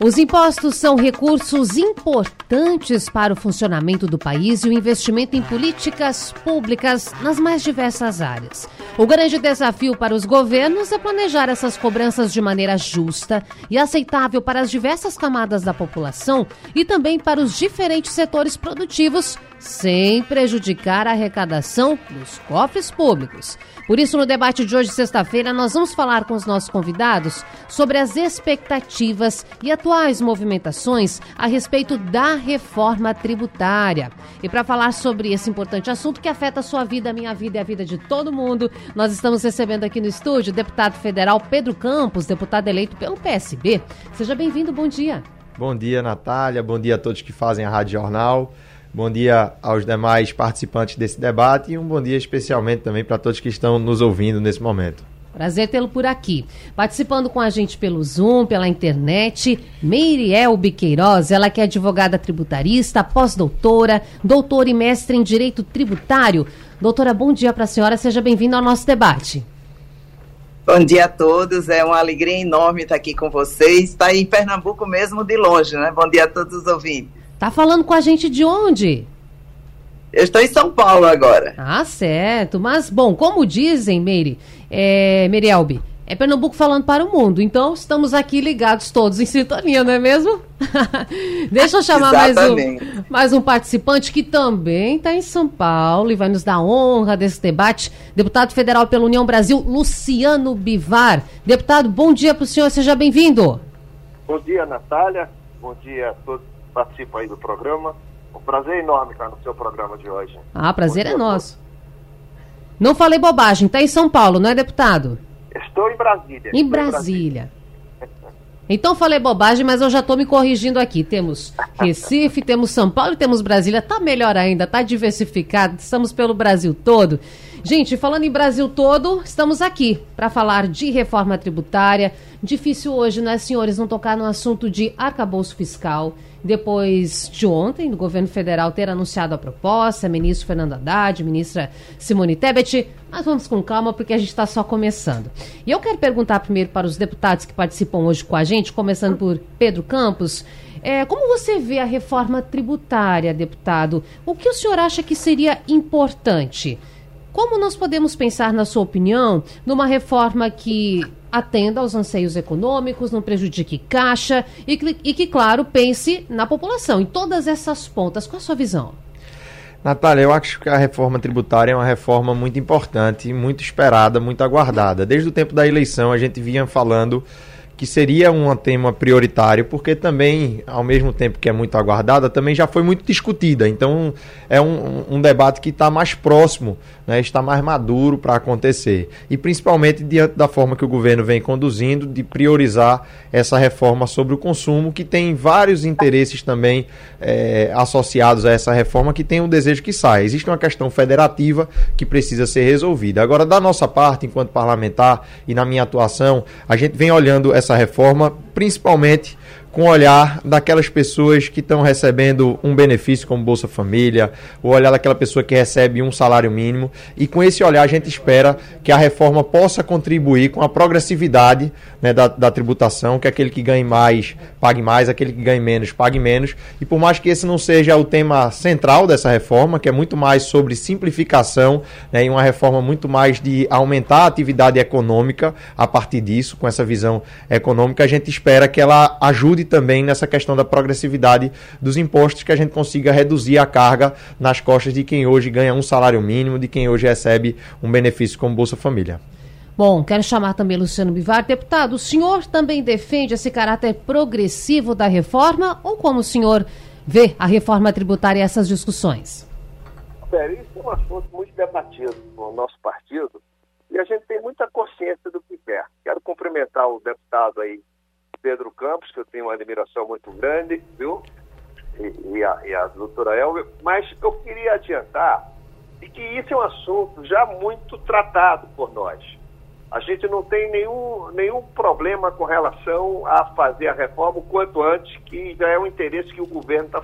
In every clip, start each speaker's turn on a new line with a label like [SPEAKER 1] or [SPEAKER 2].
[SPEAKER 1] os impostos são recursos importantes para o funcionamento do país e o investimento em políticas públicas nas mais diversas áreas. O grande desafio para os governos é planejar essas cobranças de maneira justa e aceitável para as diversas camadas da população e também para os diferentes setores produtivos, sem prejudicar a arrecadação dos cofres públicos. Por isso, no debate de hoje, sexta-feira, nós vamos falar com os nossos convidados sobre as expectativas e atuais movimentações a respeito da reforma tributária. E para falar sobre esse importante assunto que afeta a sua vida, a minha vida e a vida de todo mundo, nós estamos recebendo aqui no estúdio o deputado federal Pedro Campos, deputado eleito pelo PSB. Seja bem-vindo, bom dia.
[SPEAKER 2] Bom dia, Natália. Bom dia a todos que fazem a Rádio Jornal. Bom dia aos demais participantes desse debate e um bom dia especialmente também para todos que estão nos ouvindo nesse momento.
[SPEAKER 1] Prazer tê-lo por aqui. Participando com a gente pelo Zoom, pela internet, Meiriel Biqueiroz, ela que é advogada tributarista, pós-doutora, doutora e mestre em Direito Tributário. Doutora, bom dia para a senhora, seja bem-vinda ao nosso debate.
[SPEAKER 3] Bom dia a todos, é uma alegria enorme estar aqui com vocês. Está em Pernambuco mesmo, de longe, né? Bom dia a todos os ouvintes.
[SPEAKER 1] Tá falando com a gente de onde?
[SPEAKER 3] Eu estou em São Paulo agora.
[SPEAKER 1] Ah, certo. Mas, bom, como dizem, Meire, é, Merielbi, é Pernambuco falando para o mundo. Então, estamos aqui ligados todos em sintonia, não é mesmo? Deixa eu chamar mais um, mais um participante que também está em São Paulo e vai nos dar honra desse debate. Deputado federal pela União Brasil, Luciano Bivar. Deputado, bom dia para o senhor, seja bem-vindo.
[SPEAKER 4] Bom dia, Natália. Bom dia a todos participo aí do programa. Um prazer enorme estar no seu programa de hoje.
[SPEAKER 1] Ah, prazer é nosso. Não falei bobagem, está em São Paulo, não é, deputado?
[SPEAKER 4] Estou em Brasília.
[SPEAKER 1] Em Brasília. Então falei bobagem, mas eu já estou me corrigindo aqui. Temos Recife, temos São Paulo e temos Brasília. Tá melhor ainda, tá diversificado. Estamos pelo Brasil todo. Gente, falando em Brasil todo, estamos aqui para falar de reforma tributária. Difícil hoje, né, senhores, não tocar no assunto de arcabouço fiscal. Depois de ontem, do governo federal ter anunciado a proposta, ministro Fernando Haddad, ministra Simone Tebet, mas vamos com calma porque a gente está só começando. E eu quero perguntar primeiro para os deputados que participam hoje com a gente, começando por Pedro Campos. É, como você vê a reforma tributária, deputado? O que o senhor acha que seria importante? Como nós podemos pensar, na sua opinião, numa reforma que atenda aos anseios econômicos, não prejudique caixa e que, e que, claro, pense na população, em todas essas pontas? Qual a sua visão?
[SPEAKER 2] Natália, eu acho que a reforma tributária é uma reforma muito importante, muito esperada, muito aguardada. Desde o tempo da eleição, a gente vinha falando que seria um tema prioritário, porque também, ao mesmo tempo que é muito aguardada, também já foi muito discutida. Então, é um, um debate que está mais próximo, né, está mais maduro para acontecer. E principalmente diante da forma que o governo vem conduzindo, de priorizar essa reforma sobre o consumo, que tem vários interesses também é, associados a essa reforma, que tem um desejo que saia. Existe uma questão federativa que precisa ser resolvida. Agora, da nossa parte, enquanto parlamentar e na minha atuação, a gente vem olhando essa essa reforma, principalmente com o olhar daquelas pessoas que estão recebendo um benefício como Bolsa Família, o olhar daquela pessoa que recebe um salário mínimo. E com esse olhar a gente espera que a reforma possa contribuir com a progressividade né, da, da tributação, que aquele que ganhe mais pague mais, aquele que ganhe menos pague menos. E por mais que esse não seja o tema central dessa reforma, que é muito mais sobre simplificação né, e uma reforma muito mais de aumentar a atividade econômica a partir disso, com essa visão econômica, a gente espera que ela ajude também nessa questão da progressividade dos impostos, que a gente consiga reduzir a carga nas costas de quem hoje ganha um salário mínimo, de quem hoje recebe um benefício como Bolsa Família.
[SPEAKER 1] Bom, quero chamar também Luciano Bivar. Deputado, o senhor também defende esse caráter progressivo da reforma ou como o senhor vê a reforma tributária e essas discussões?
[SPEAKER 4] Isso é um assunto muito debatido no nosso partido e a gente tem muita consciência do que quer. Quero cumprimentar o deputado aí Pedro Campos, que eu tenho uma admiração muito grande, viu? E, e, a, e a doutora Elvia, mas eu queria adiantar de que isso é um assunto já muito tratado por nós. A gente não tem nenhum, nenhum problema com relação a fazer a reforma o quanto antes, que já é um interesse que o governo está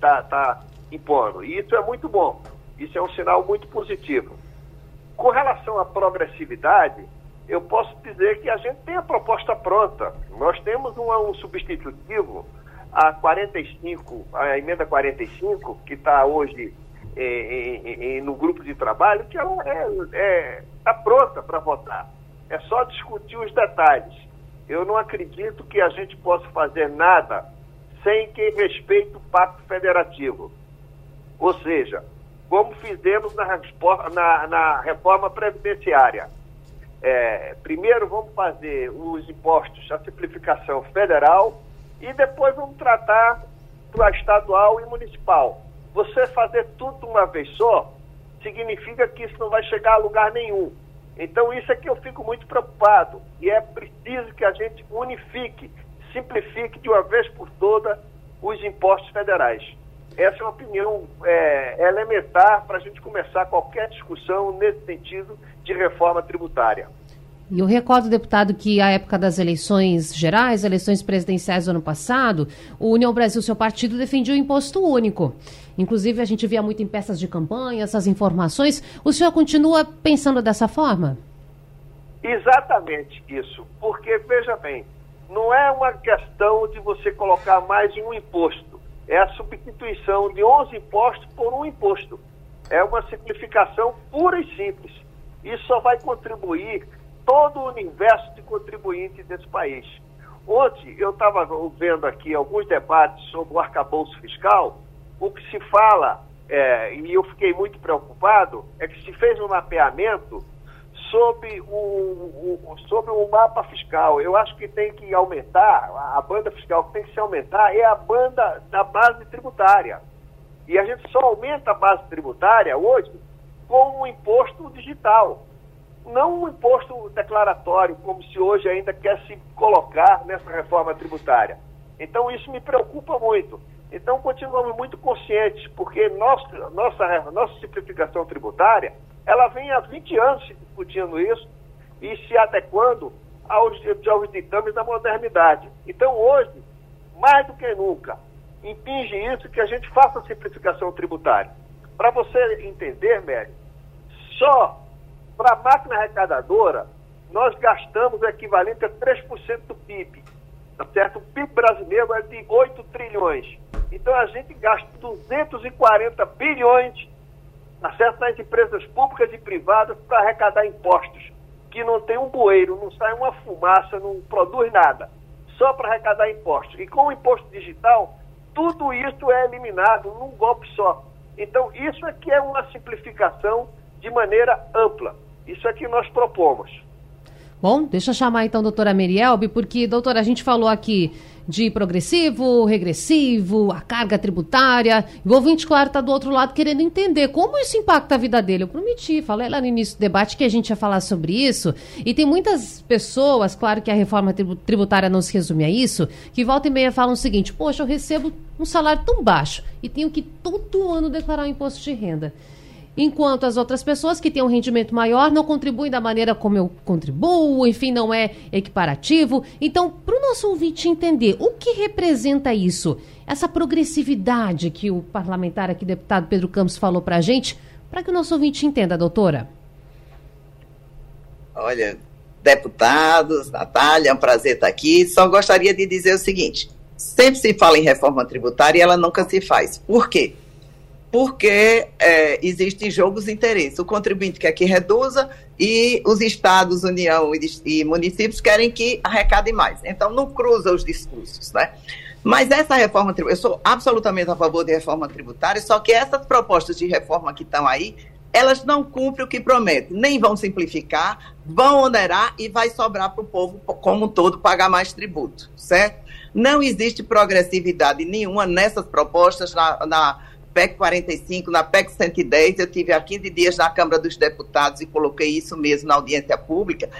[SPEAKER 4] tá, tá impondo. E isso é muito bom. Isso é um sinal muito positivo. Com relação à progressividade, eu posso dizer que a gente tem a proposta pronta. Nós temos um, substitutivo a 45, a emenda 45, que está hoje eh, no grupo de trabalho, que ela está é, é, tá pronta para votar. É só discutir os detalhes. Eu não acredito que a gente possa fazer nada sem que respeite o Pacto Federativo. Ou seja, como fizemos na, na, na reforma previdenciária. É, primeiro vamos fazer os impostos, a simplificação federal, e depois vamos tratar para estadual e municipal. Você fazer tudo uma vez só, significa que isso não vai chegar a lugar nenhum. Então isso é que eu fico muito preocupado. E é preciso que a gente unifique, simplifique de uma vez por toda os impostos federais. Essa é uma opinião é, elementar para a gente começar qualquer discussão nesse sentido de reforma tributária.
[SPEAKER 1] E eu recordo, deputado, que à época das eleições gerais, eleições presidenciais do ano passado, o União Brasil, seu partido, defendia o imposto único. Inclusive, a gente via muito em peças de campanha essas informações. O senhor continua pensando dessa forma?
[SPEAKER 4] Exatamente isso. Porque, veja bem, não é uma questão de você colocar mais um imposto é a substituição de 11 impostos por um imposto. É uma simplificação pura e simples. Isso só vai contribuir todo o universo de contribuintes desse país. Ontem eu estava vendo aqui alguns debates sobre o arcabouço fiscal. O que se fala, é, e eu fiquei muito preocupado, é que se fez um mapeamento sobre o, o, sobre o mapa fiscal. Eu acho que tem que aumentar, a banda fiscal que tem que se aumentar é a banda da base tributária. E a gente só aumenta a base tributária hoje com um imposto digital, não um imposto declaratório, como se hoje ainda quer se colocar nessa reforma tributária. Então isso me preocupa muito. Então continuamos muito conscientes, porque nossa, nossa, nossa simplificação tributária ela vem há 20 anos se discutindo isso e se adequando aos, aos ditames da modernidade. Então, hoje, mais do que nunca, impinge isso que a gente faça a simplificação tributária. Para você entender, Mary, só para a máquina arrecadadora, nós gastamos o equivalente a 3% do PIB. Tá certo? O PIB brasileiro é de 8 trilhões. Então a gente gasta 240 bilhões acesso nas empresas públicas e privadas para arrecadar impostos, que não tem um bueiro, não sai uma fumaça, não produz nada, só para arrecadar impostos. E com o imposto digital, tudo isso é eliminado num golpe só. Então, isso aqui é uma simplificação de maneira ampla. Isso é que nós propomos.
[SPEAKER 1] Bom, deixa eu chamar então a doutora Merielbe, porque, doutora, a gente falou aqui de progressivo, regressivo, a carga tributária. o ouvinte, claro, está do outro lado querendo entender como isso impacta a vida dele. Eu prometi, falei lá no início do debate que a gente ia falar sobre isso. E tem muitas pessoas, claro que a reforma tributária não se resume a isso, que volta e meia falam o seguinte: poxa, eu recebo um salário tão baixo e tenho que todo ano declarar um imposto de renda enquanto as outras pessoas que têm um rendimento maior não contribuem da maneira como eu contribuo, enfim, não é equiparativo. Então, para o nosso ouvinte entender o que representa isso, essa progressividade que o parlamentar aqui, deputado Pedro Campos, falou para a gente, para que o nosso ouvinte entenda, doutora.
[SPEAKER 3] Olha, deputados, Natália, é um prazer estar aqui. Só gostaria de dizer o seguinte: sempre se fala em reforma tributária e ela nunca se faz. Por quê? Porque é, existem jogos de interesse. O contribuinte quer que reduza e os estados, União e, municípios querem que arrecade mais. Então, não cruza os discursos, né? Mas essa reforma tributária, eu sou absolutamente a favor de reforma tributária, só que essas propostas de reforma que estão aí, elas não cumprem o que prometem, nem vão simplificar, vão onerar e vai sobrar para o povo como um todo pagar mais tributo, certo? Não existe progressividade nenhuma nessas propostas na, na PEC 45, na PEC 110, eu tive há 15 dias na Câmara dos Deputados e coloquei isso mesmo na audiência pública,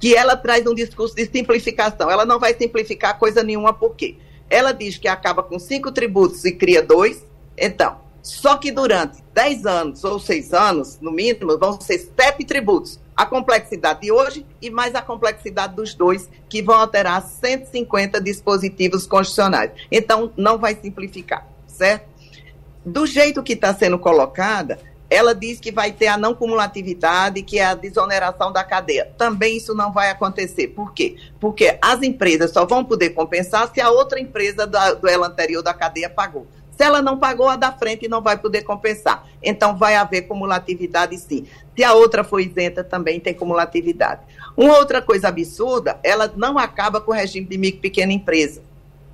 [SPEAKER 3] que ela traz um discurso de simplificação. Ela não vai simplificar coisa nenhuma, por quê? Ela diz que acaba com cinco tributos e cria dois, então, só que durante 10 anos ou 6 anos, no mínimo, vão ser sete tributos. a complexidade de hoje e mais a complexidade dos dois, que vão alterar 150 dispositivos constitucionais. Então, não vai simplificar, certo? Do jeito que está sendo colocada, ela diz que vai ter a não cumulatividade, que é a desoneração da cadeia. Também isso não vai acontecer. Por quê? Porque as empresas só vão poder compensar se a outra empresa do, ela anterior da cadeia pagou. Se ela não pagou, a da frente não vai poder compensar. Então, vai haver cumulatividade sim. Se a outra for isenta, também tem cumulatividade. Uma outra coisa absurda, ela não acaba com o regime de micro e pequena empresa.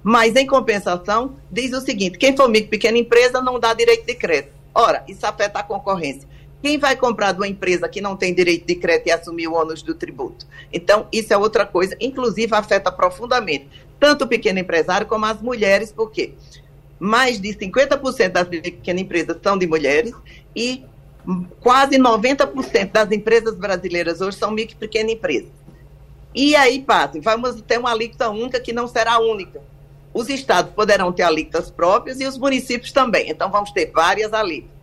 [SPEAKER 3] Mas, em compensação, diz o seguinte: quem for micro pequena empresa não dá direito de crédito. Ora, isso afeta a concorrência. Quem vai comprar de uma empresa que não tem direito de crédito e assumir o ônus do tributo? Então, isso é outra coisa, inclusive afeta profundamente tanto o pequeno empresário como as mulheres, por quê? mais de 50% das pequenas empresas são de mulheres e quase 90% das empresas brasileiras hoje são micro e pequenas empresas. E aí, Pátio, vamos ter uma alíquota única que não será única. Os estados poderão ter alíquotas próprias e os municípios também. Então, vamos ter várias alíquotas.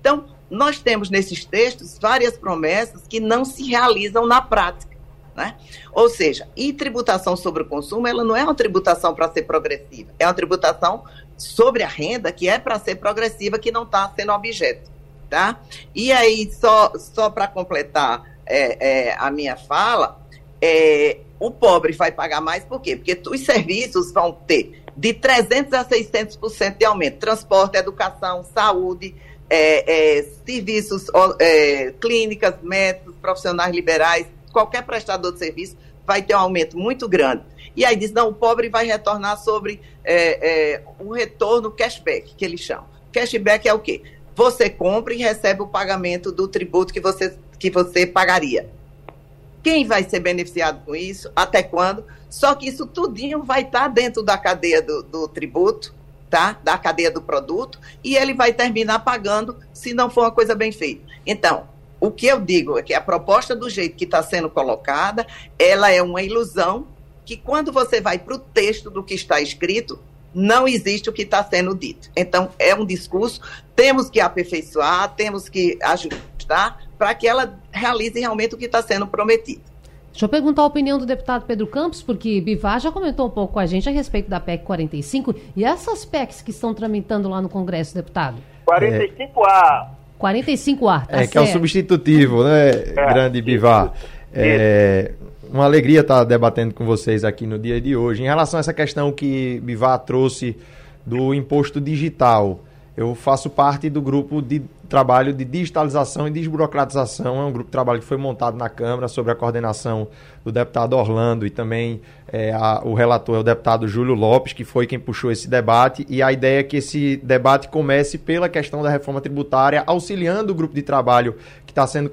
[SPEAKER 3] Então, nós temos nesses textos várias promessas que não se realizam na prática. Né? Ou seja, e tributação sobre o consumo, ela não é uma tributação para ser progressiva, é uma tributação sobre a renda que é para ser progressiva, que não está sendo objeto. Tá? E aí, só, só para completar é, é, a minha fala, é, o pobre vai pagar mais por quê? Porque os serviços vão ter de 300% a 600% de aumento. Transporte, educação, saúde, é, é, serviços, é, clínicas, médicos, profissionais liberais, qualquer prestador de serviço vai ter um aumento muito grande. E aí diz, não, o pobre vai retornar sobre é, é, o retorno cashback, que eles chamam. Cashback é o quê? Você compra e recebe o pagamento do tributo que você, que você pagaria. Quem vai ser beneficiado com isso? Até quando? Só que isso tudinho vai estar dentro da cadeia do, do tributo, tá? Da cadeia do produto, e ele vai terminar pagando se não for uma coisa bem feita. Então, o que eu digo é que a proposta do jeito que está sendo colocada, ela é uma ilusão que quando você vai para o texto do que está escrito, não existe o que está sendo dito. Então, é um discurso, temos que aperfeiçoar, temos que ajustar para que ela realize realmente o que está sendo prometido.
[SPEAKER 1] Deixa eu perguntar a opinião do deputado Pedro Campos, porque Bivar já comentou um pouco com a gente a respeito da PEC 45 e essas PECs que estão tramitando lá no Congresso, deputado.
[SPEAKER 4] 45A.
[SPEAKER 1] 45A,
[SPEAKER 2] tá É, certo. que é o substitutivo, né, é, grande Bivar. É, uma alegria estar debatendo com vocês aqui no dia de hoje. Em relação a essa questão que Bivar trouxe do imposto digital, eu faço parte do grupo de trabalho de digitalização e desburocratização. É um grupo de trabalho que foi montado na Câmara sob a coordenação do deputado Orlando e também é, a, o relator é o deputado Júlio Lopes, que foi quem puxou esse debate. E a ideia é que esse debate comece pela questão da reforma tributária, auxiliando o grupo de trabalho que está sendo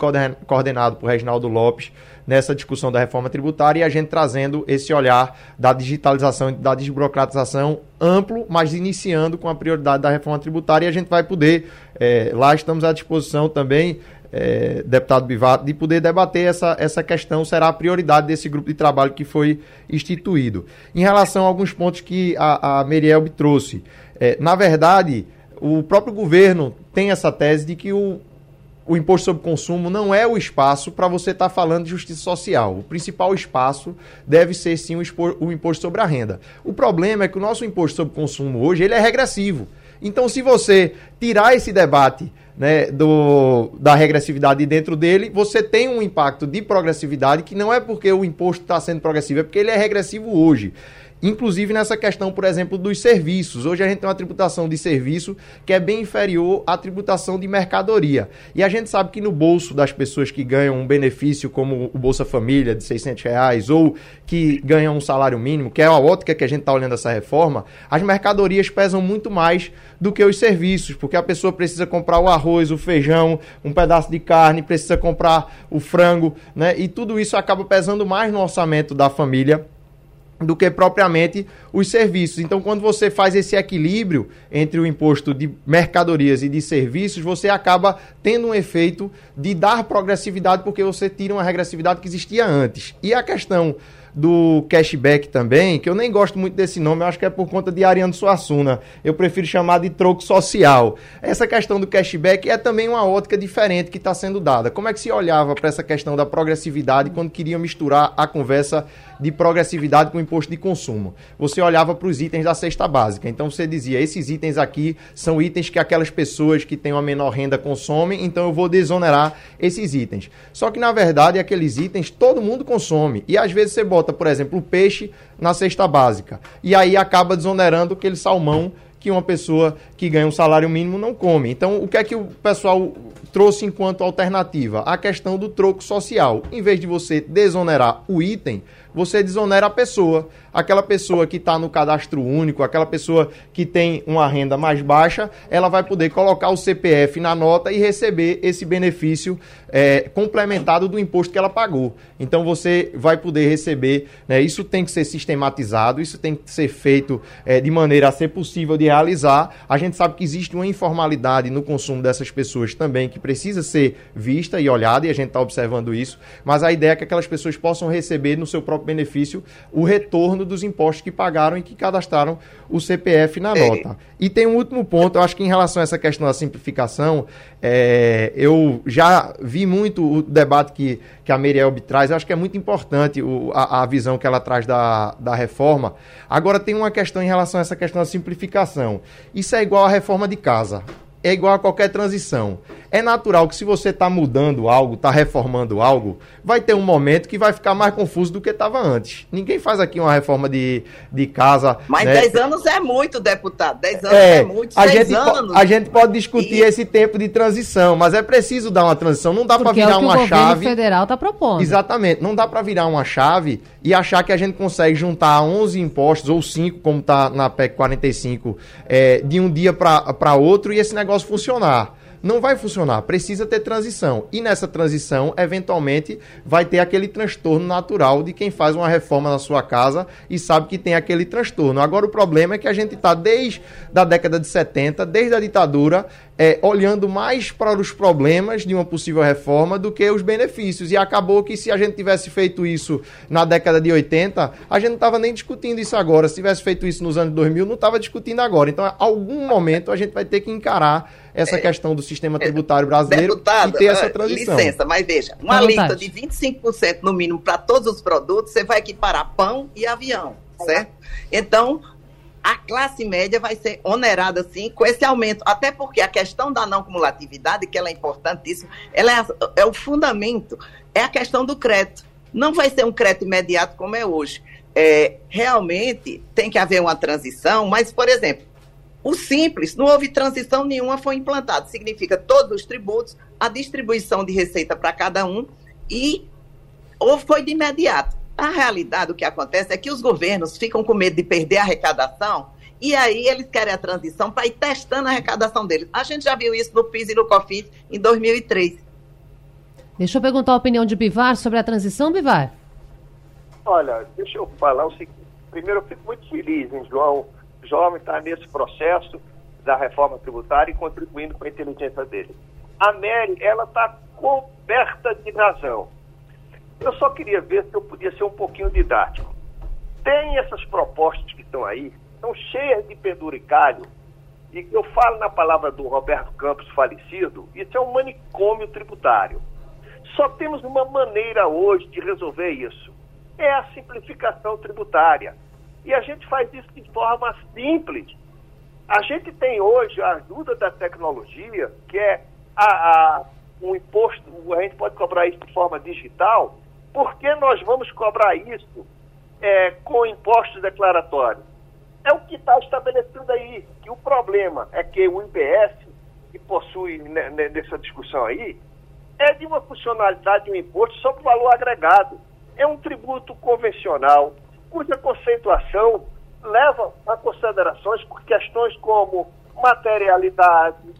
[SPEAKER 2] coordenado por Reginaldo Lopes nessa discussão da reforma tributária e a gente trazendo esse olhar da digitalização e da desburocratização amplo, mas iniciando com a prioridade da reforma tributária e a gente vai poder, é, lá estamos à disposição também, é, deputado Bivato, de poder debater essa, essa questão, será a prioridade desse grupo de trabalho que foi instituído. Em relação a alguns pontos que a, a Meriel trouxe, é, na verdade, o próprio governo tem essa tese de que o, o imposto sobre consumo não é o espaço para você estar tá falando de justiça social. O principal espaço deve ser sim o, expor, o, imposto sobre a renda. O problema é que o nosso imposto sobre consumo hoje ele é regressivo. Então, se você tirar esse debate né, do, da regressividade dentro dele, você tem um impacto de progressividade que não é porque o imposto está sendo progressivo, é porque ele é regressivo hoje inclusive nessa questão, por exemplo, dos serviços. Hoje a gente tem uma tributação de serviço que é bem inferior à tributação de mercadoria. E a gente sabe que no bolso das pessoas que ganham um benefício como o Bolsa Família de 600 reais ou que ganham um salário mínimo, que é a ótica que a gente está olhando essa reforma, as mercadorias pesam muito mais do que os serviços, porque a pessoa precisa comprar o arroz, o feijão, um pedaço de carne, precisa comprar o frango, né? E tudo isso acaba pesando mais no orçamento da família do que propriamente os serviços. Então, quando você faz esse equilíbrio entre o imposto de mercadorias e de serviços, você acaba tendo um efeito de dar progressividade, porque você tira uma regressividade que existia antes. E a questão do cashback também, que eu nem gosto muito desse nome, eu acho que é por conta de Ariano Suassuna. Eu prefiro chamar de troco social. Essa questão do cashback é também uma ótica diferente que está sendo dada. Como é que se olhava para essa questão da progressividade quando queria misturar a conversa de progressividade com imposto de consumo? Você olhava para os itens da cesta básica. Então você dizia: esses itens aqui são itens que aquelas pessoas que têm uma menor renda consomem, então eu vou desonerar esses itens. Só que na verdade aqueles itens todo mundo consome. E às vezes você bota, por exemplo, o peixe na cesta básica. E aí acaba desonerando aquele salmão que uma pessoa que ganha um salário mínimo não come. Então, o que é que o pessoal trouxe enquanto alternativa? A questão do troco social. Em vez de você desonerar o item, você desonera a pessoa aquela pessoa que está no cadastro único, aquela pessoa que tem uma renda mais baixa, ela vai poder colocar o CPF na nota e receber esse benefício é, complementado do imposto que ela pagou. Então você vai poder receber, né, isso tem que ser sistematizado, isso tem que ser feito é, de maneira a ser possível de realizar. A gente sabe que existe uma informalidade no consumo dessas pessoas também que precisa ser vista e olhada, e a gente está observando isso, mas a ideia é que aquelas pessoas possam receber no seu próprio benefício o retorno dos impostos que pagaram e que cadastraram o CPF na é. nota. E tem um último ponto, eu acho que em relação a essa questão da simplificação, é, eu já vi muito o debate que, que a Meriel traz, eu acho que é muito importante o, a, a, visão que ela traz da, da reforma. Agora tem uma questão em relação a essa questão da simplificação. Isso é igual à reforma de casa é igual a qualquer transição. É natural que se você está mudando algo, está reformando algo, vai ter um momento que vai ficar mais confuso do que estava antes. Ninguém faz aqui uma reforma de, de casa.
[SPEAKER 3] Mas né? 10 anos é muito, deputado. 10 anos é, é muito.
[SPEAKER 2] A gente, anos. a gente pode discutir e... esse tempo de transição, mas é preciso dar uma transição. Não dá para virar é o que uma
[SPEAKER 1] o
[SPEAKER 2] chave.
[SPEAKER 1] O federal está propondo.
[SPEAKER 2] Exatamente. Não dá para virar uma chave e achar que a gente consegue juntar 11 impostos ou 5, como está na PEC 45, é, de um dia para outro e esse negócio negócio funcionar. Não vai funcionar, precisa ter transição. E nessa transição, eventualmente, vai ter aquele transtorno natural de quem faz uma reforma na sua casa e sabe que tem aquele transtorno. Agora, o problema é que a gente está desde a década de 70, desde a ditadura, é, olhando mais para os problemas de uma possível reforma do que os benefícios. E acabou que se a gente tivesse feito isso na década de 80, a gente não estava nem discutindo isso agora. Se tivesse feito isso nos anos 2000, não estava discutindo agora. Então, algum momento, a gente vai ter que encarar essa é, questão do sistema tributário brasileiro Deputado, e ter essa ah, transição.
[SPEAKER 3] Licença, mas veja, uma lista de 25% no mínimo para todos os produtos, você vai equiparar pão e avião, certo? Então, a classe média vai ser onerada, sim, com esse aumento. Até porque a questão da não cumulatividade, que ela é importantíssima, ela é, é o fundamento, é a questão do crédito. Não vai ser um crédito imediato como é hoje. É, realmente tem que haver uma transição, mas, por exemplo, o simples, não houve transição nenhuma, foi implantado. Significa todos os tributos, a distribuição de receita para cada um e ou foi de imediato. A realidade, o que acontece é que os governos ficam com medo de perder a arrecadação e aí eles querem a transição para ir testando a arrecadação deles. A gente já viu isso no PIS e no COFINS em 2003.
[SPEAKER 1] Deixa eu perguntar a opinião de Bivar sobre a transição, Bivar.
[SPEAKER 4] Olha, deixa eu falar o seguinte. Primeiro, eu fico muito feliz em João Jovem estar nesse processo da reforma tributária e contribuindo com a inteligência dele. A Mary, ela está coberta de razão. Eu só queria ver se eu podia ser um pouquinho didático. Tem essas propostas que estão aí, estão cheias de penduricalho, e eu falo na palavra do Roberto Campos falecido, isso é um manicômio tributário. Só temos uma maneira hoje de resolver isso. É a simplificação tributária. E a gente faz isso de forma simples. A gente tem hoje a ajuda da tecnologia, que é a, a um imposto, a gente pode cobrar isso de forma digital, por que nós vamos cobrar isso é, com impostos declaratórios? É o que está estabelecido aí, que o problema é que o IBS, que possui nessa discussão aí, é de uma funcionalidade de um imposto sobre o valor agregado. É um tributo convencional, cuja conceituação leva a considerações por questões como materialidade,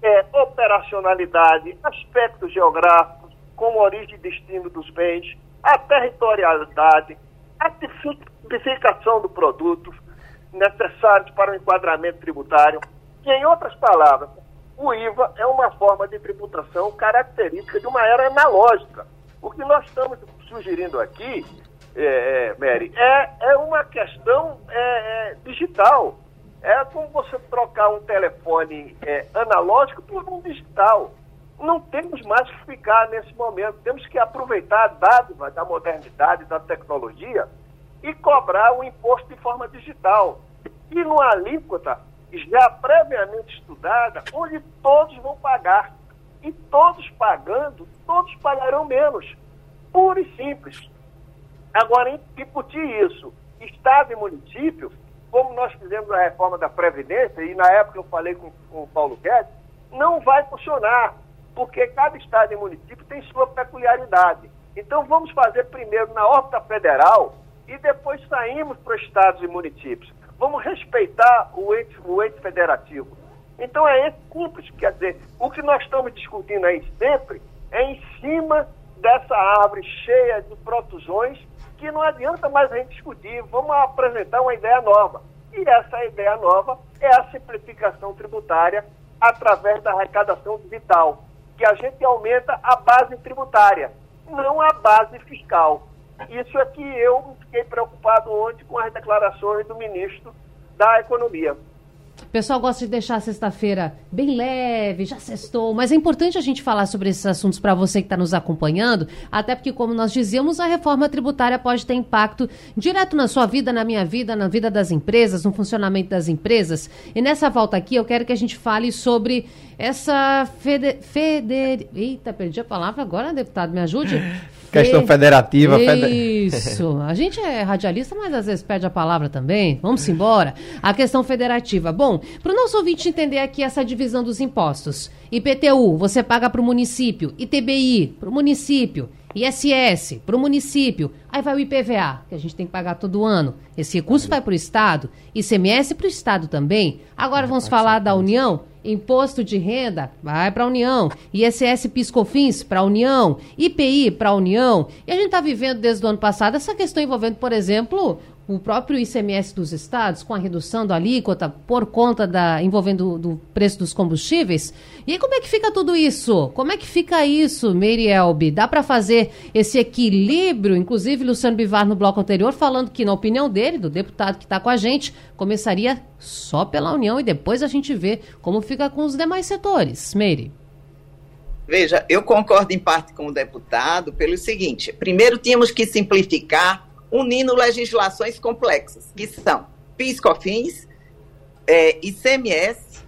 [SPEAKER 4] é, operacionalidade, aspectos geográficos, como origem e destino dos bens, a territorialidade, a tipificação do produto necessários para o enquadramento tributário. E, em outras palavras, o IVA é uma forma de tributação característica de uma era analógica. O que nós estamos sugerindo aqui é, é, Mary, é, é uma questão é, é, digital. É como você trocar um telefone é, analógico por um digital. Não temos mais que ficar nesse momento. Temos que aproveitar a dádiva da modernidade, da tecnologia e cobrar o imposto de forma digital. E numa alíquota já previamente estudada, onde todos vão pagar. E todos pagando, todos pagarão menos. Puro e simples. Agora, discutir isso, Estado e município, como nós fizemos a reforma da Previdência, e na época eu falei com, com o Paulo Guedes, não vai funcionar, porque cada Estado e município tem sua peculiaridade. Então, vamos fazer primeiro na órbita federal e depois saímos para os estados e municípios. Vamos respeitar o ente, o ente federativo. Então, é esse simples, quer dizer, o que nós estamos discutindo aí sempre é em cima dessa árvore cheia de protusões que não adianta mais a gente discutir, vamos apresentar uma ideia nova. E essa ideia nova é a simplificação tributária através da arrecadação digital, que a gente aumenta a base tributária, não a base fiscal. Isso é que eu fiquei preocupado ontem com as declarações do ministro da Economia.
[SPEAKER 1] O pessoal gosta de deixar a sexta-feira bem leve, já sextou, mas é importante a gente falar sobre esses assuntos para você que está nos acompanhando, até porque, como nós dizíamos, a reforma tributária pode ter impacto direto na sua vida, na minha vida, na vida das empresas, no funcionamento das empresas. E nessa volta aqui, eu quero que a gente fale sobre essa fede... feder... Eita, perdi a palavra agora, deputado, me ajude?
[SPEAKER 2] Questão federativa.
[SPEAKER 1] Isso. A gente é radialista, mas às vezes perde a palavra também. Vamos embora. A questão federativa. Bom, para o nosso ouvinte entender aqui essa divisão dos impostos. IPTU, você paga para o município. ITBI, para o município. ISS, para o município. Aí vai o IPVA, que a gente tem que pagar todo ano. Esse recurso vai para o Estado. ICMS para o Estado também. Agora vamos falar da União. Imposto de renda vai para a União, ISS Piscofins para a União, IPI para a União. E a gente está vivendo desde o ano passado essa questão envolvendo, por exemplo, o próprio ICMS dos estados, com a redução da alíquota por conta da envolvendo do preço dos combustíveis. E aí, como é que fica tudo isso? Como é que fica isso, Meire Elbe? Dá para fazer esse equilíbrio? Inclusive, Luciano Bivar, no bloco anterior, falando que, na opinião dele, do deputado que está com a gente, começaria só pela União e depois a gente vê como fica com os demais setores. Meire.
[SPEAKER 3] Veja, eu concordo em parte com o deputado pelo seguinte: primeiro tínhamos que simplificar unindo legislações complexas, que são PIS/COFINS, é, ICMS,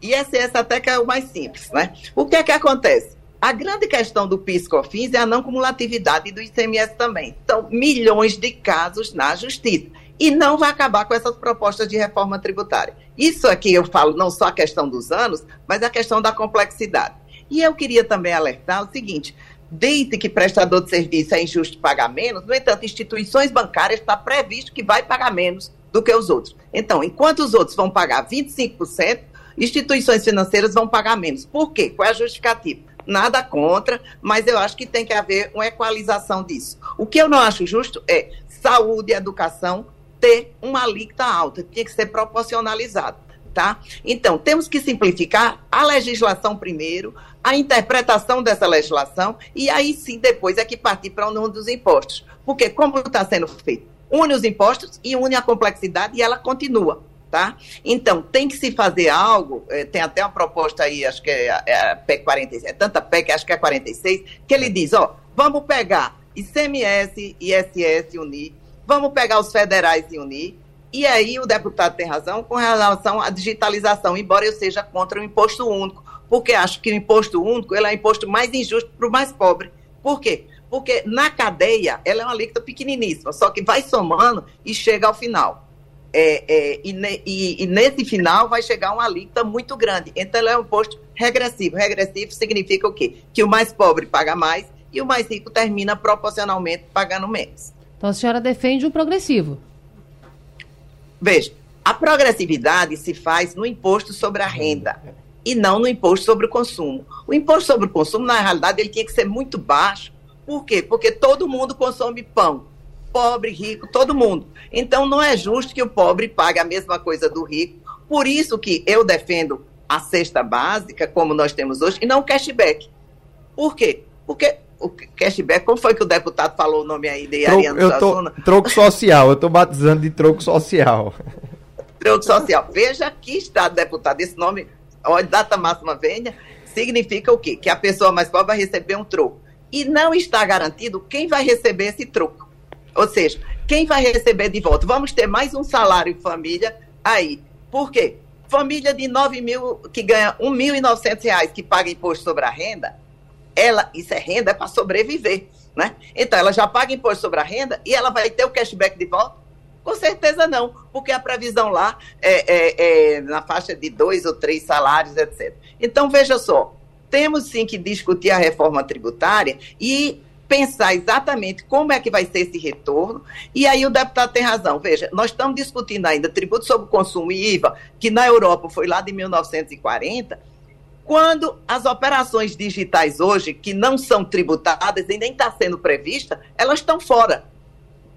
[SPEAKER 3] ISS até que é o mais simples, né? O que é que acontece? A grande questão do PIS/COFINS é a não cumulatividade do ICMS também. São milhões de casos na justiça. E não vai acabar com essas propostas de reforma tributária. Isso aqui eu falo não só a questão dos anos, mas a questão da complexidade. E eu queria também alertar o seguinte: desde que prestador de serviço é injusto pagar menos, no entanto, instituições bancárias está previsto que vai pagar menos do que os outros. Então, enquanto os outros vão pagar 25%, instituições financeiras vão pagar menos. Por quê? Qual é a justificativa? Nada contra, mas eu acho que tem que haver uma equalização disso. O que eu não acho justo é saúde e educação ter uma alíquota alta, tinha que ser proporcionalizado tá? Então, temos que simplificar a legislação primeiro, a interpretação dessa legislação, e aí sim, depois é que partir para um dos impostos. Porque, como está sendo feito? Une os impostos e une a complexidade e ela continua. Tá? Então, tem que se fazer algo, eh, tem até uma proposta aí, acho que é, é PEC 46, é tanta PEC, acho que é 46, que ele diz, ó, vamos pegar ICMS, ISS, unir, vamos pegar os federais e unir, e aí o deputado tem razão com relação à digitalização, embora eu seja contra o imposto único, porque acho que o imposto único ele é o imposto mais injusto para o mais pobre. Por quê? Porque na cadeia ela é uma alíquota pequeniníssima, só que vai somando e chega ao final. É, é, e, ne, e, e, nesse final vai chegar uma alíquota muito grande. Então, ela é um imposto regressivo. Regressivo significa o quê? Que o mais pobre paga mais e o mais rico termina proporcionalmente pagando menos.
[SPEAKER 1] Então, a senhora defende o progressivo.
[SPEAKER 3] Veja, a progressividade se faz no imposto sobre a renda e não no imposto sobre o consumo. O imposto sobre o consumo, na realidade, ele tinha que ser muito baixo. Por quê? Porque todo mundo consome pão. Pobre, rico, todo mundo. Então, não é justo que o pobre pague a mesma coisa do rico. Por isso que eu defendo a cesta básica, como nós temos hoje, e não o cashback. Por quê? Porque o cashback, como foi que o deputado falou o nome aí de
[SPEAKER 2] troco,
[SPEAKER 3] Ariano
[SPEAKER 2] eu tô, Troco social, eu estou batizando de troco social.
[SPEAKER 3] troco social. Veja que estado, deputado, esse nome, a data máxima venha, significa o quê? Que a pessoa mais pobre vai receber um troco. E não está garantido quem vai receber esse troco. Ou seja, quem vai receber de volta? Vamos ter mais um salário família aí. Por quê? Família de 9 mil, que ganha R$ 1.900, que paga imposto sobre a renda, ela, isso é renda, é para sobreviver, né? Então, ela já paga imposto sobre a renda e ela vai ter o cashback de volta? Com certeza não, porque a previsão lá é, é, é na faixa de dois ou três salários, etc. Então, veja só, temos sim que discutir a reforma tributária e pensar exatamente como é que vai ser esse retorno. E aí o deputado tem razão. Veja, nós estamos discutindo ainda tributo sobre consumo e IVA, que na Europa foi lá de 1940, quando as operações digitais hoje, que não são tributadas e nem está sendo prevista, elas estão fora.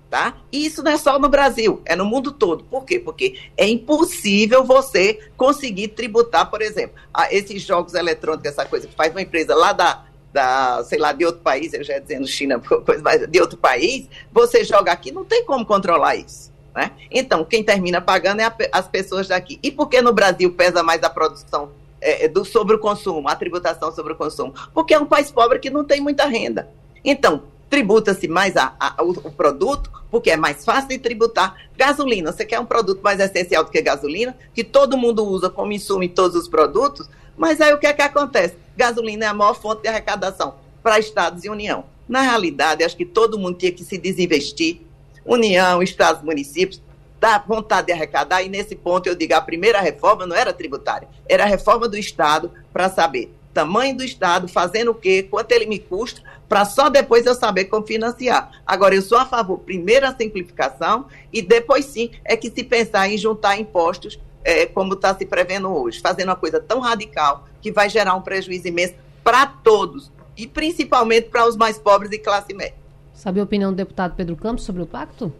[SPEAKER 3] Tá? E isso não é só no Brasil, é no mundo todo. Por quê? Porque é impossível você conseguir tributar, por exemplo, esses jogos eletrônicos, essa coisa que faz uma empresa lá da, da, sei lá, de outro país, eu já ia dizendo China, coisa mais, de outro país, você joga aqui, não tem como controlar isso. Né? Então, quem termina pagando é a, as pessoas daqui. E por que no Brasil pesa mais a produção é, é, do, sobre o consumo, a tributação sobre o consumo? Porque é um país pobre que não tem muita renda. Então, tributa-se mais a, a, o, o, produto, porque é mais fácil de tributar. Gasolina, você quer um produto mais essencial do que gasolina, que todo mundo usa como insumo em todos os produtos, mas aí o que é que acontece? Gasolina é a maior fonte de arrecadação para estados e União. Na realidade, acho que todo mundo tinha que se desinvestir, União, estados, municípios, dá vontade de arrecadar, e nesse ponto eu digo, a primeira reforma não era tributária, era a reforma do Estado para saber tamanho do Estado, fazendo o quê, quanto ele me custa, para só depois eu saber como financiar. Agora, eu sou a favor, primeiro a simplificação, e depois sim é que se pensar em juntar impostos, é, como está se prevendo hoje, fazendo uma coisa tão radical que vai gerar um prejuízo imenso para todos, e principalmente para os mais pobres e classe média.
[SPEAKER 1] Sabe a opinião do deputado Pedro Campos sobre o pacto?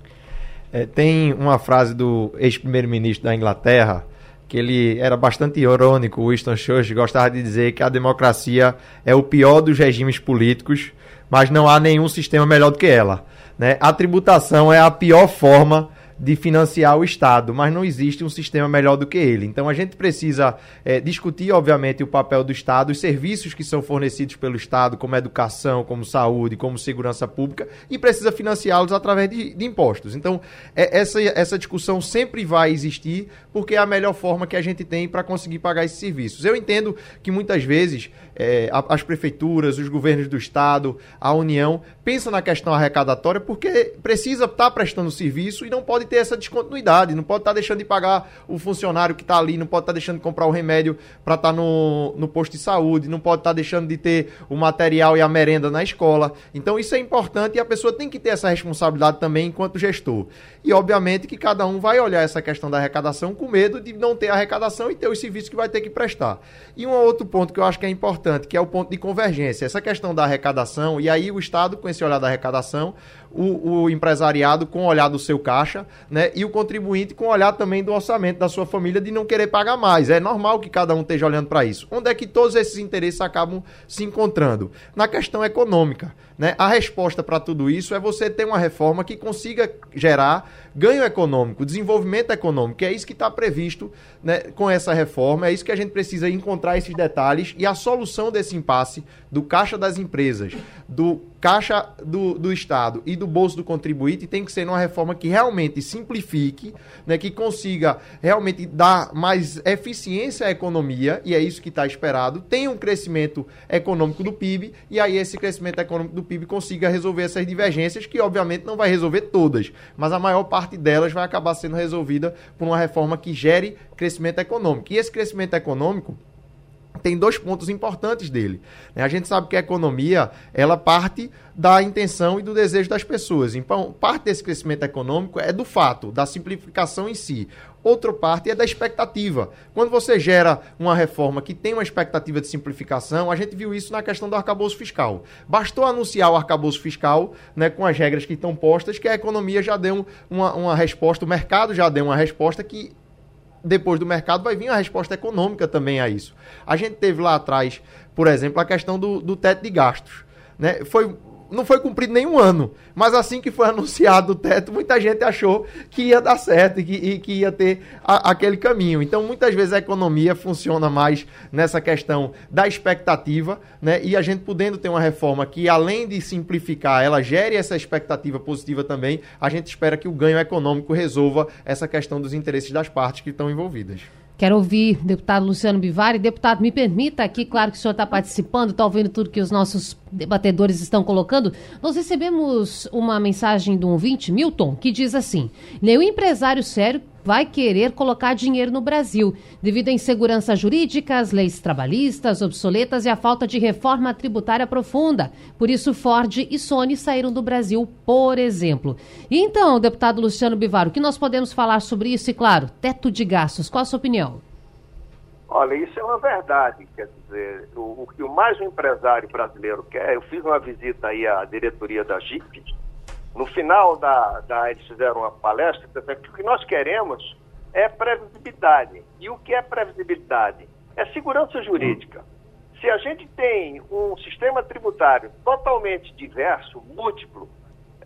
[SPEAKER 2] É, tem uma frase do ex-primeiro-ministro da Inglaterra, que ele era bastante irônico, Winston Churchill gostava de dizer que a democracia é o pior dos regimes políticos, mas não há nenhum sistema melhor do que ela. Né? A tributação é a pior forma de financiar o Estado, mas não existe um sistema melhor do que ele. Então a gente precisa é, discutir, obviamente, o papel do Estado, os serviços que são fornecidos pelo Estado, como educação, como saúde, como segurança pública, e precisa financiá-los através de, de, impostos. Então, é, essa, essa discussão sempre vai existir, porque é a melhor forma que a gente tem para conseguir pagar esses serviços. Eu entendo que muitas vezes é, as prefeituras, os governos do Estado, a União, pensam na questão arrecadatória porque precisa estar tá prestando serviço e não pode ter essa descontinuidade, não pode estar tá deixando de pagar o funcionário que está ali, não pode estar tá deixando de comprar o remédio para estar no, no posto de saúde, não pode estar deixando de ter o material e a merenda na escola. Então isso é importante e a pessoa tem que ter essa responsabilidade também enquanto gestor. E obviamente que cada um vai olhar essa questão da arrecadação com medo de não ter arrecadação e ter os serviços que vai ter que prestar. E um outro ponto que eu acho que é importante, que é o ponto de convergência. Essa questão da arrecadação, e aí o Estado, com esse olhar da arrecadação, o, o, empresariado com o olhar do seu caixa, né? E o contribuinte com o olhar também do orçamento da sua família de não querer pagar mais. É normal que cada um esteja olhando para isso. Onde é que todos esses interesses acabam se encontrando? Na questão econômica. Né? A resposta para tudo isso é você ter uma reforma que consiga gerar ganho econômico, desenvolvimento econômico, é isso que está previsto né, com essa reforma, é isso que a gente precisa encontrar esses detalhes e a solução desse impasse do caixa das empresas, do caixa do, do Estado e do bolso do contribuinte tem que ser uma reforma que realmente simplifique, né, que consiga realmente dar mais eficiência à economia, e é isso que está esperado, tenha um crescimento econômico do PIB, e aí esse crescimento econômico do PIB consiga resolver essas divergências, que obviamente não vai resolver todas, mas a maior parte delas vai acabar sendo resolvida por uma reforma que gere crescimento econômico. E esse crescimento econômico tem dois pontos importantes dele. Né? A gente sabe que a economia ela parte da intenção e do desejo das pessoas. Então, parte desse crescimento econômico é do fato, da simplificação em si. Outra parte é da expectativa. Quando você gera uma reforma que tem uma expectativa de simplificação, a gente viu isso na questão do arcabouço fiscal. Bastou anunciar o arcabouço fiscal, né, com as regras que estão postas, que a economia já deu uma, uma resposta, o mercado já deu uma resposta que depois do mercado vai vir a resposta econômica também a isso. A gente teve lá atrás, por exemplo, a questão do, do teto de gastos. né? Foi não foi cumprido nenhum ano. Mas assim que foi anunciado o teto, muita gente achou que ia dar certo e que, e que ia ter a, aquele caminho. Então, muitas vezes a economia funciona mais nessa questão da expectativa, né? E a gente podendo ter uma reforma que, além de simplificar, ela gere essa expectativa positiva também, a gente espera que o ganho econômico resolva essa questão dos interesses das partes que estão envolvidas.
[SPEAKER 1] Quero ouvir deputado Luciano Bivari. Deputado, me permita aqui, claro que o senhor está participando, está ouvindo tudo que os nossos debatedores estão colocando. Nós recebemos uma mensagem do ouvinte, Milton, que diz assim: nenhum empresário sério vai querer colocar dinheiro no Brasil, devido à insegurança jurídica, as leis trabalhistas obsoletas e a falta de reforma tributária profunda. Por isso, Ford e Sony saíram do Brasil, por exemplo. E então, deputado Luciano Bivar, o que nós podemos falar sobre isso? E, claro, teto de gastos. Qual a sua opinião?
[SPEAKER 4] Olha, isso é uma verdade. Quer dizer, o, o que o mais um empresário brasileiro quer, eu fiz uma visita aí à diretoria da GIP, no final da, da eles fizeram uma palestra, que o que nós queremos é previsibilidade. E o que é previsibilidade? É segurança jurídica. Se a gente tem um sistema tributário totalmente diverso, múltiplo,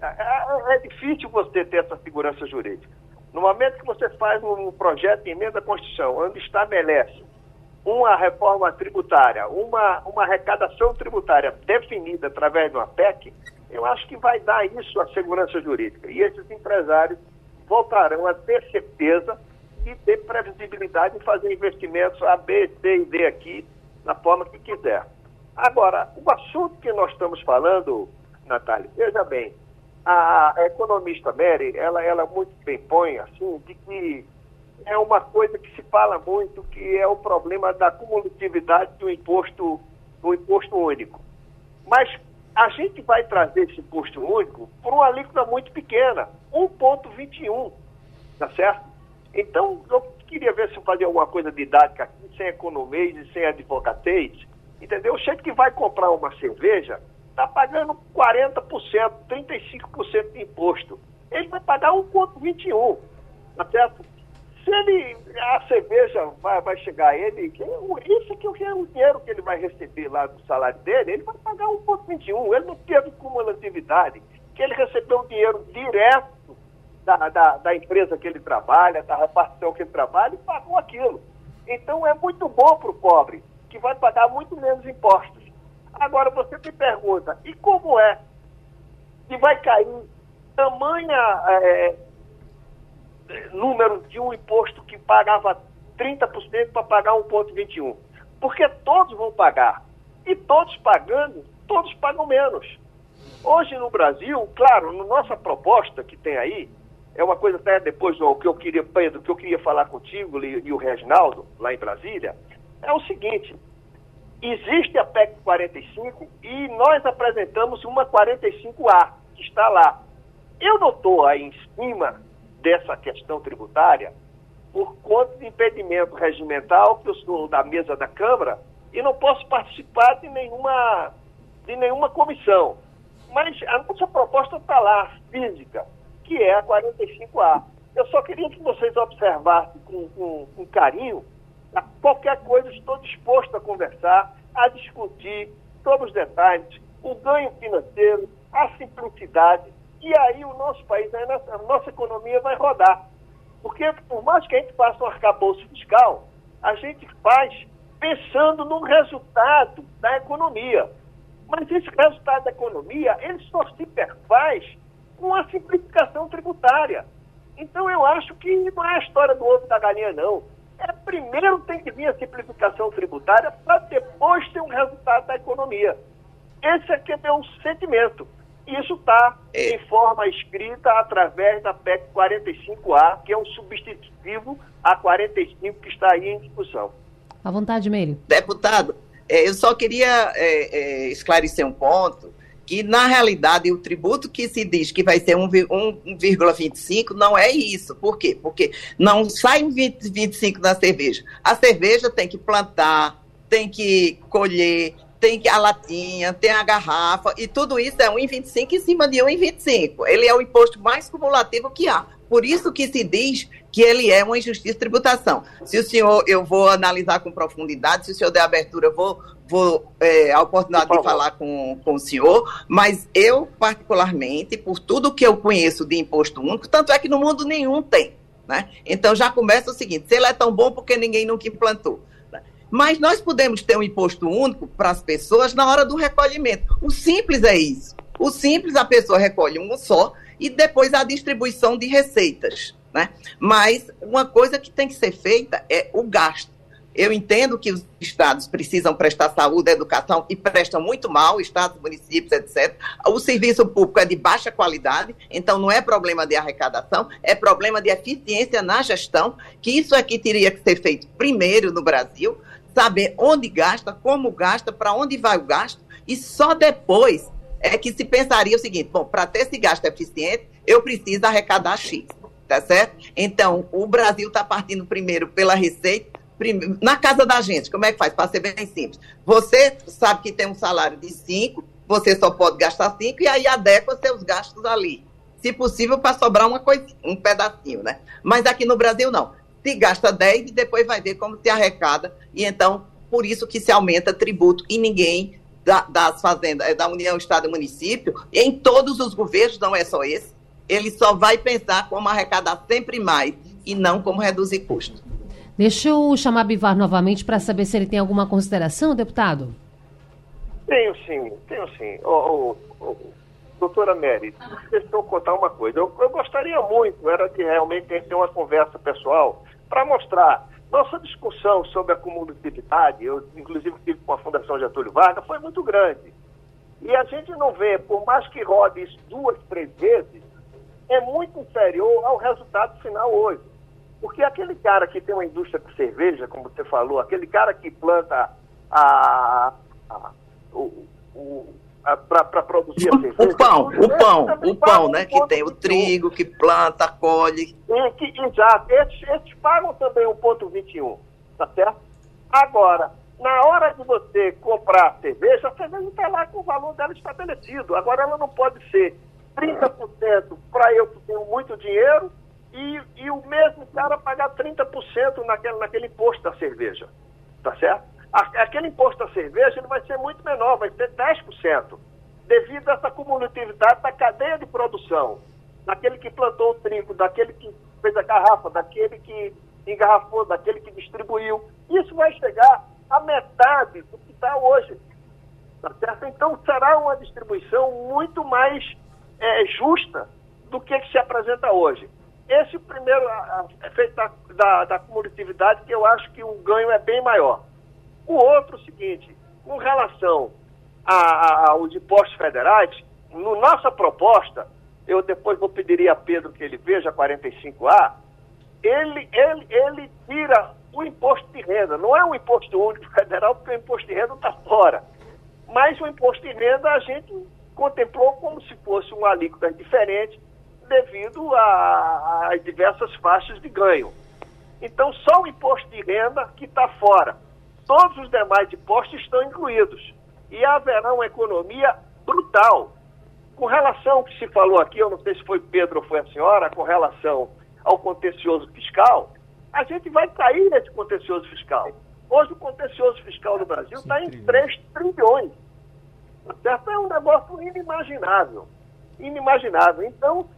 [SPEAKER 4] é, é, é difícil você ter essa segurança jurídica. No momento que você faz um projeto de emenda à Constituição, onde estabelece uma reforma tributária, uma, uma arrecadação tributária definida através de uma PEC, eu acho que vai dar isso a segurança jurídica. E esses empresários voltarão a ter certeza e ter previsibilidade em fazer investimentos A, B, C e D aqui, na forma que quiser. Agora, o assunto que nós estamos falando, Natália, veja bem, a, economista Mary, ela, ela muito bem põe, assim, de que é uma coisa que se fala muito, que é o problema da cumulatividade do imposto, do imposto único. Mas a gente vai trazer esse imposto único por uma alíquota muito pequena, 1,21, tá certo? Então, eu queria ver se eu fazia alguma coisa didática aqui, sem economês e sem advocatez, entendeu? O chefe que vai comprar uma cerveja está pagando 40%, 35% de imposto. Ele vai pagar 1,21, tá certo? Se ele, a cerveja vai, vai chegar a ele, que, isso que é o dinheiro que ele vai receber lá do salário dele, ele vai pagar 1,21. Ele não teve cumulatividade, que ele recebeu o dinheiro direto da, da, da, empresa que ele trabalha, da repartição que ele trabalha, e pagou aquilo. Então é muito bom para o pobre, que vai pagar muito menos impostos. Agora você me pergunta, e como é que vai cair tamanha. É, número de um imposto que pagava 30% para pagar 1,21%. Porque todos vão pagar. E todos pagando, todos pagam menos. Hoje no Brasil, claro, na nossa proposta que tem aí, é uma coisa até depois do que eu queria, Pedro, que eu queria falar contigo e, o Reginaldo, lá em Brasília, é o seguinte, existe a PEC 45 e nós apresentamos uma 45A, que está lá. Eu não estou aí em cima dessa questão tributária por conta de impedimento regimental, que eu sou da mesa da Câmara e não posso participar de nenhuma, de nenhuma comissão. Mas a nossa proposta está lá, física, que é a 45A. Eu só queria que vocês observassem com, com, com carinho. Qualquer coisa, estou disposto a conversar, a discutir sobre os detalhes, o ganho financeiro, a simplicidade e aí o nosso país, a nossa economia vai rodar. Porque por mais que a gente faça um arcabouço fiscal, a gente faz pensando no resultado da economia. Mas esse resultado da economia, ele só se perfaz com a simplificação tributária. Então eu acho que não é a história do ovo da galinha, não. É primeiro tem que vir a simplificação tributária para depois ter um resultado da economia. Esse aqui é meu sentimento. Isso está é. em forma escrita através da PEC 45A, que é um substitutivo a 45 que está aí em discussão.
[SPEAKER 1] À vontade, Meire.
[SPEAKER 3] Deputado, é, eu só queria é, é, esclarecer um ponto, que na realidade o tributo que se diz que vai ser 1,25 não é isso. Por quê? Porque não sai 25 da cerveja. A cerveja tem que plantar, tem que colher, tem a latinha, tem a garrafa, e tudo isso é 1,25 em cima de 1,25. Ele é o imposto mais cumulativo que há. Por isso que se diz que ele é uma injustiça de tributação. Se o senhor, eu vou analisar com profundidade, se o senhor der abertura, eu vou, vou é, a oportunidade de falar com, com o senhor, mas eu, particularmente, por tudo que eu conheço de imposto único, tanto é que no mundo nenhum tem. Né? Então já começa o seguinte: se ele é tão bom, porque ninguém nunca implantou? Mas nós podemos ter um imposto único para as pessoas na hora do recolhimento. O simples é isso. O simples, a pessoa recolhe um só e depois a distribuição de receitas. Né? Mas uma coisa que tem que ser feita é o gasto. Eu entendo que os estados precisam prestar saúde, educação e prestam muito mal, estados, municípios, etc. O serviço público é de baixa qualidade, então não é problema de arrecadação, é problema de eficiência na gestão, que isso aqui teria que ser feito primeiro no Brasil, saber onde gasta, como gasta, para onde vai o gasto, e só depois é que se pensaria o seguinte: bom, para ter esse gasto eficiente, eu preciso arrecadar X tá certo? Então, o Brasil está partindo primeiro pela receita, na casa da gente, como é que faz? Para ser bem simples. Você sabe que tem um salário de 5, você só pode gastar 5 e aí adequa seus gastos ali. Se possível, para sobrar uma coisa, um pedacinho, né? Mas aqui no Brasil, não. Se gasta 10 e depois vai ver como se arrecada. E então, por isso que se aumenta tributo e ninguém da, das fazendas, da União, Estado e Município, em todos os governos, não é só esse, ele só vai pensar como arrecadar sempre mais e não como reduzir custos.
[SPEAKER 1] Deixa eu chamar Bivar novamente para saber se ele tem alguma consideração, deputado.
[SPEAKER 4] Tenho sim, tenho sim. Oh, oh, oh, doutora Mary, deixa eu contar uma coisa. Eu, eu gostaria muito, era de realmente ter uma conversa pessoal para mostrar nossa discussão sobre a comunidade, eu inclusive tive com a Fundação Getúlio Vargas, foi muito grande. E a gente não vê, por mais que rode isso duas, três vezes, é muito inferior ao resultado final hoje. Porque aquele cara que tem uma indústria de cerveja, como você falou, aquele cara que planta a, a, o, o para produzir a cerveja.
[SPEAKER 3] O pão, o pão, o pão, né? Que tem o trigo, que planta, colhe.
[SPEAKER 4] E, que, exato. Esses, esses pagam também o ponto 21, tá certo? Agora, na hora de você comprar a cerveja, a cerveja está lá com o valor dela estabelecido. Agora ela não pode ser 30% para eu que tenho muito dinheiro e, e o mesmo cara pagar 30% naquele, naquele imposto da cerveja. Tá certo? Aquele imposto da cerveja ele vai ser muito menor, vai ser 10%, devido a essa cumulatividade da cadeia de produção. Daquele que plantou o trigo, daquele que fez a garrafa, daquele que engarrafou, daquele que distribuiu. Isso vai chegar a metade do que está hoje. Tá certo? Então será uma distribuição muito mais é, justa do que, que se apresenta hoje. Esse primeiro efeito da, da, da cumulatividade, que eu acho que o ganho é bem maior. O outro, o seguinte, com relação aos impostos federais, no nossa proposta, eu depois vou pedir a Pedro que ele veja 45A, ele, ele, ele tira o imposto de renda. Não é um imposto único federal, porque o imposto de renda está fora. Mas o imposto de renda a gente contemplou como se fosse uma alíquota diferente devido às diversas faixas de ganho. Então, só o imposto de renda que está fora. Todos os demais impostos estão incluídos. E haverá uma economia brutal. Com relação ao que se falou aqui, eu não sei se foi Pedro ou foi a senhora, com relação ao contencioso fiscal, a gente vai cair nesse contencioso fiscal. Hoje o contencioso fiscal no Brasil está em 3 trilhões. Certo? É um negócio inimaginável. Inimaginável. Então,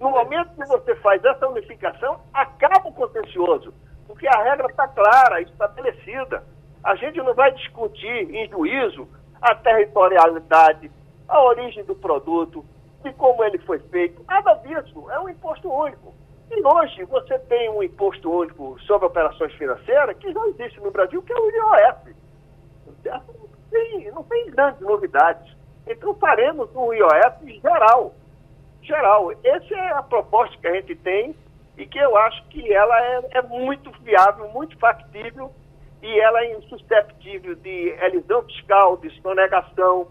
[SPEAKER 4] no momento que você faz essa unificação, acaba o contencioso, porque a regra está clara, estabelecida. A gente não vai discutir em juízo a territorialidade, a origem do produto, de como ele foi feito. Nada disso. É um imposto único. E hoje você tem um imposto único sobre operações financeiras que já existe no Brasil, que é o IOF. Certo? tem, não tem grandes novidades. Então faremos um IOF geral. Geral. Essa é a proposta que a gente tem e que eu acho que ela é, é muito viável, muito factível e ela é insusceptível de elisão fiscal, de sonegação.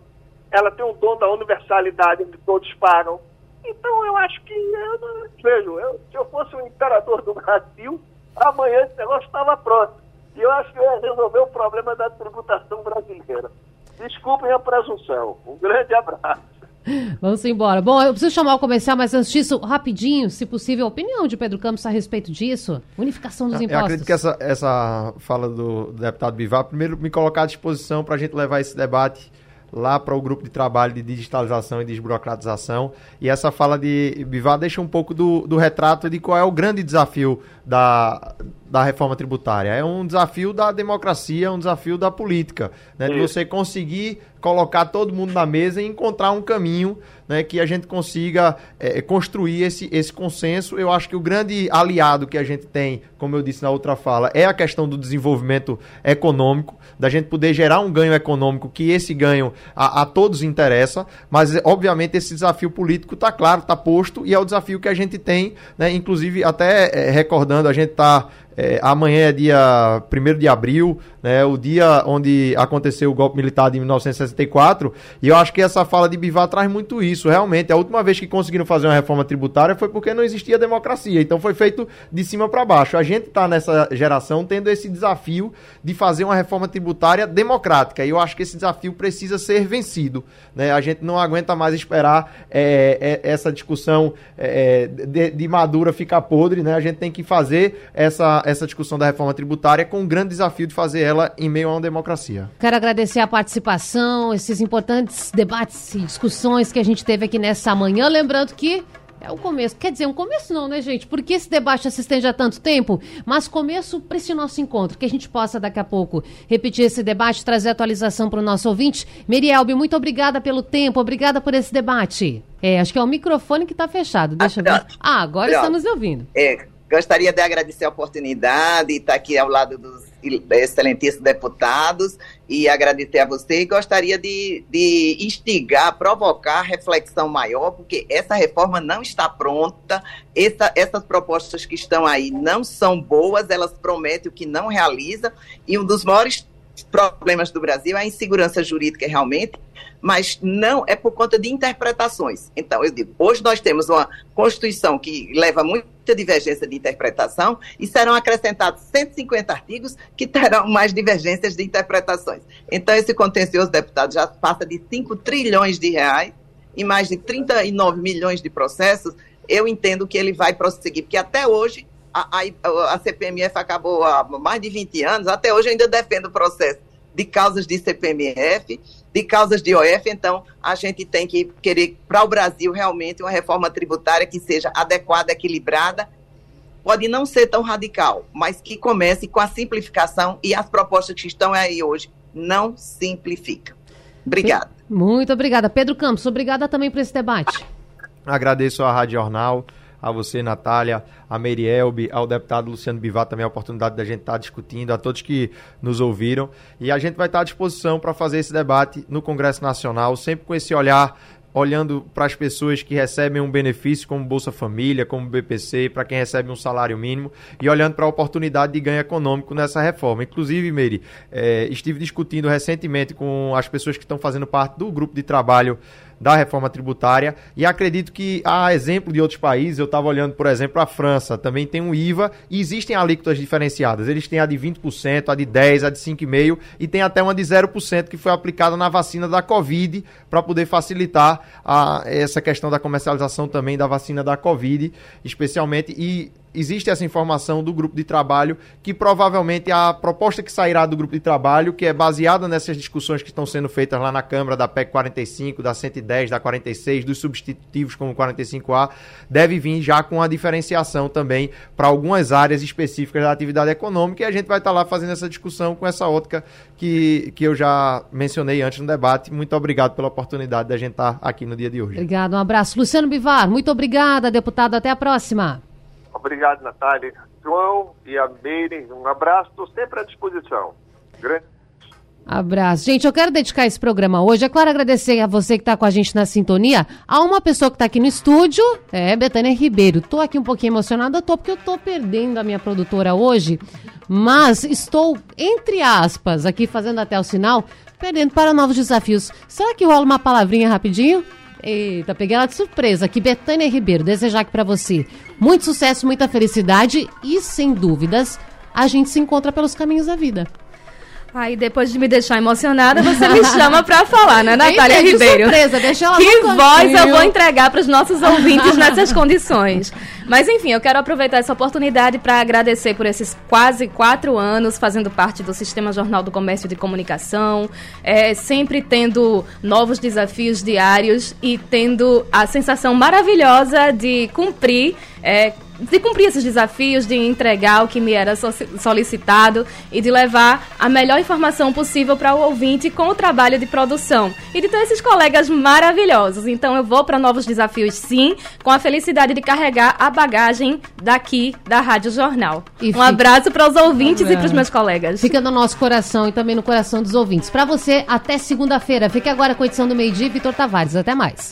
[SPEAKER 4] Ela tem um dom da universalidade onde todos pagam. Então eu acho que eu vejo, eu, se eu fosse o imperador do Brasil, amanhã esse negócio estava pronto. E eu acho que eu ia resolver o problema da tributação brasileira. Desculpem a presunção. Um grande abraço.
[SPEAKER 1] Vamos embora. Bom, eu preciso chamar o comercial, mas antes disso, rapidinho, se possível, a opinião de Pedro Campos a respeito disso. Unificação dos
[SPEAKER 2] eu
[SPEAKER 1] impostos.
[SPEAKER 2] Eu acredito que essa, essa fala do deputado Bivar, primeiro me colocar à disposição para a gente levar esse debate lá para o grupo de trabalho de digitalização e desburocratização. E essa fala de Bivar deixa um pouco do, do retrato de qual é o grande desafio da, da reforma tributária. É um desafio da democracia, é um desafio da política, né? de você conseguir colocar todo mundo na mesa e encontrar um caminho né, que a gente consiga é, construir esse, esse consenso. Eu acho que o grande aliado que a gente tem, como eu disse na outra fala, é a questão do desenvolvimento econômico, da gente poder gerar um ganho econômico, que esse ganho a, a todos interessa, mas obviamente esse desafio político está claro, está posto, e é o desafio que a gente tem, né, inclusive até é, recordando, a gente está é, amanhã é dia 1 de abril, né, o dia onde aconteceu o golpe militar de 1964, e eu acho que essa fala de Bivar traz muito isso. Realmente, a última vez que conseguiram fazer uma reforma tributária foi porque não existia democracia, então foi feito de cima para baixo. A gente está nessa geração tendo esse desafio de fazer uma reforma tributária democrática, e eu acho que esse desafio precisa ser vencido. Né? A gente não aguenta mais esperar é, é, essa discussão é, de, de madura ficar podre, né? a gente tem que fazer essa essa discussão da reforma tributária com um grande desafio de fazer ela em meio a uma democracia.
[SPEAKER 1] Quero agradecer a participação, esses importantes debates e discussões que a gente teve aqui nessa manhã. Lembrando que é o começo. Quer dizer, um começo não, né, gente? Porque esse debate se estende há tanto tempo, mas começo para esse nosso encontro, que a gente possa daqui a pouco repetir esse debate, trazer atualização para o nosso ouvinte. Merielbe, muito obrigada pelo tempo, obrigada por esse debate. É, acho que é o microfone que está fechado. Deixa ah, eu ver. Ah, agora pronto. estamos ouvindo.
[SPEAKER 3] É, Gostaria de agradecer a oportunidade de estar aqui ao lado dos excelentíssimos deputados e agradecer a você. E gostaria de, de instigar, provocar reflexão maior, porque essa reforma não está pronta, essa, essas propostas que estão aí não são boas, elas prometem o que não realiza, e um dos maiores problemas do Brasil é a insegurança jurídica realmente, mas não é por conta de interpretações. Então, eu digo, hoje nós temos uma Constituição que leva muita divergência de interpretação e serão acrescentados 150 artigos que terão mais divergências de interpretações. Então, esse contencioso, deputado, já passa de 5 trilhões de reais e mais de 39 milhões de processos. Eu entendo que ele vai prosseguir, porque até hoje a, a, a CPMF acabou há mais de 20 anos, até hoje eu ainda defendo o processo de causas de CPMF, de causas de OF, então a gente tem que querer para o Brasil realmente uma reforma tributária que seja adequada, equilibrada, pode não ser tão radical, mas que comece com a simplificação e as propostas que estão aí hoje não simplificam. Obrigada.
[SPEAKER 1] Muito obrigada. Pedro Campos, obrigada também por esse debate.
[SPEAKER 2] Agradeço à Rádio Jornal a você, Natália, a Merielbe, ao deputado Luciano Bivar também a oportunidade da gente estar tá discutindo, a todos que nos ouviram. E a gente vai estar à disposição para fazer esse debate no Congresso Nacional, sempre com esse olhar olhando para as pessoas que recebem um benefício como Bolsa Família, como BPC, para quem recebe um salário mínimo, e olhando para a oportunidade de ganho econômico nessa reforma. Inclusive, Meire, é, estive discutindo recentemente com as pessoas que estão fazendo parte do grupo de trabalho da reforma tributária e acredito que, a exemplo de outros países, eu estava olhando, por exemplo, a França, também tem um IVA e existem alíquotas diferenciadas. Eles têm a de 20%, a de 10%, a de 5,5% e tem até uma de 0% que foi aplicada na vacina da Covid para poder facilitar a, essa questão da comercialização também da vacina da Covid, especialmente. E existe essa informação do grupo de trabalho que provavelmente a proposta que sairá do grupo de trabalho, que é baseada nessas discussões que estão sendo feitas lá na Câmara da PEC 45, da 110, da 46, dos substitutivos como 45A, deve vir já com a diferenciação também para algumas áreas específicas da atividade econômica e a gente vai estar lá fazendo essa discussão com essa ótica que, que eu já mencionei antes no debate. Muito obrigado pela oportunidade da gente estar aqui no dia de hoje.
[SPEAKER 1] Obrigado, um abraço. Luciano Bivar, muito obrigada, deputado. Até a próxima.
[SPEAKER 4] Obrigado, Natália. João e a Meire, um abraço, estou sempre à disposição. Grande
[SPEAKER 1] Abraço. Gente, eu quero dedicar esse programa hoje. É claro, agradecer a você que está com a gente na sintonia. A uma pessoa que está aqui no estúdio, é Betânia Ribeiro. Tô aqui um pouquinho emocionada, tô, porque eu tô perdendo a minha produtora hoje. Mas estou, entre aspas, aqui fazendo até o sinal, perdendo para novos desafios. Será que rola uma palavrinha rapidinho? Eita, peguei ela de surpresa. Aqui, Betânia Ribeiro, desejar aqui para você muito sucesso, muita felicidade e, sem dúvidas, a gente se encontra pelos caminhos da vida.
[SPEAKER 5] Aí depois de me deixar emocionada, você me chama para falar, né, Natália
[SPEAKER 1] Entendi,
[SPEAKER 5] Ribeiro?
[SPEAKER 1] surpresa, deixa ela
[SPEAKER 5] Que voz eu vou entregar para os nossos ouvintes nessas condições. Mas enfim, eu quero aproveitar essa oportunidade para agradecer por esses quase quatro anos fazendo parte do Sistema Jornal do Comércio de Comunicação, é, sempre tendo novos desafios diários e tendo a sensação maravilhosa de cumprir. é, de cumprir esses desafios, de entregar o que me era so- solicitado e de levar a melhor informação possível para o ouvinte com o trabalho de produção e de ter esses colegas maravilhosos. Então eu vou para novos desafios sim, com a felicidade de carregar a bagagem daqui da Rádio Jornal.
[SPEAKER 1] E
[SPEAKER 5] um
[SPEAKER 1] fica-
[SPEAKER 5] abraço para os ouvintes e
[SPEAKER 1] É.
[SPEAKER 5] para os meus colegas.
[SPEAKER 1] Fica no nosso coração e também no coração dos ouvintes. Para você, até segunda-feira. Fique agora com a edição do meio-dia, Vitor Tavares. Até mais.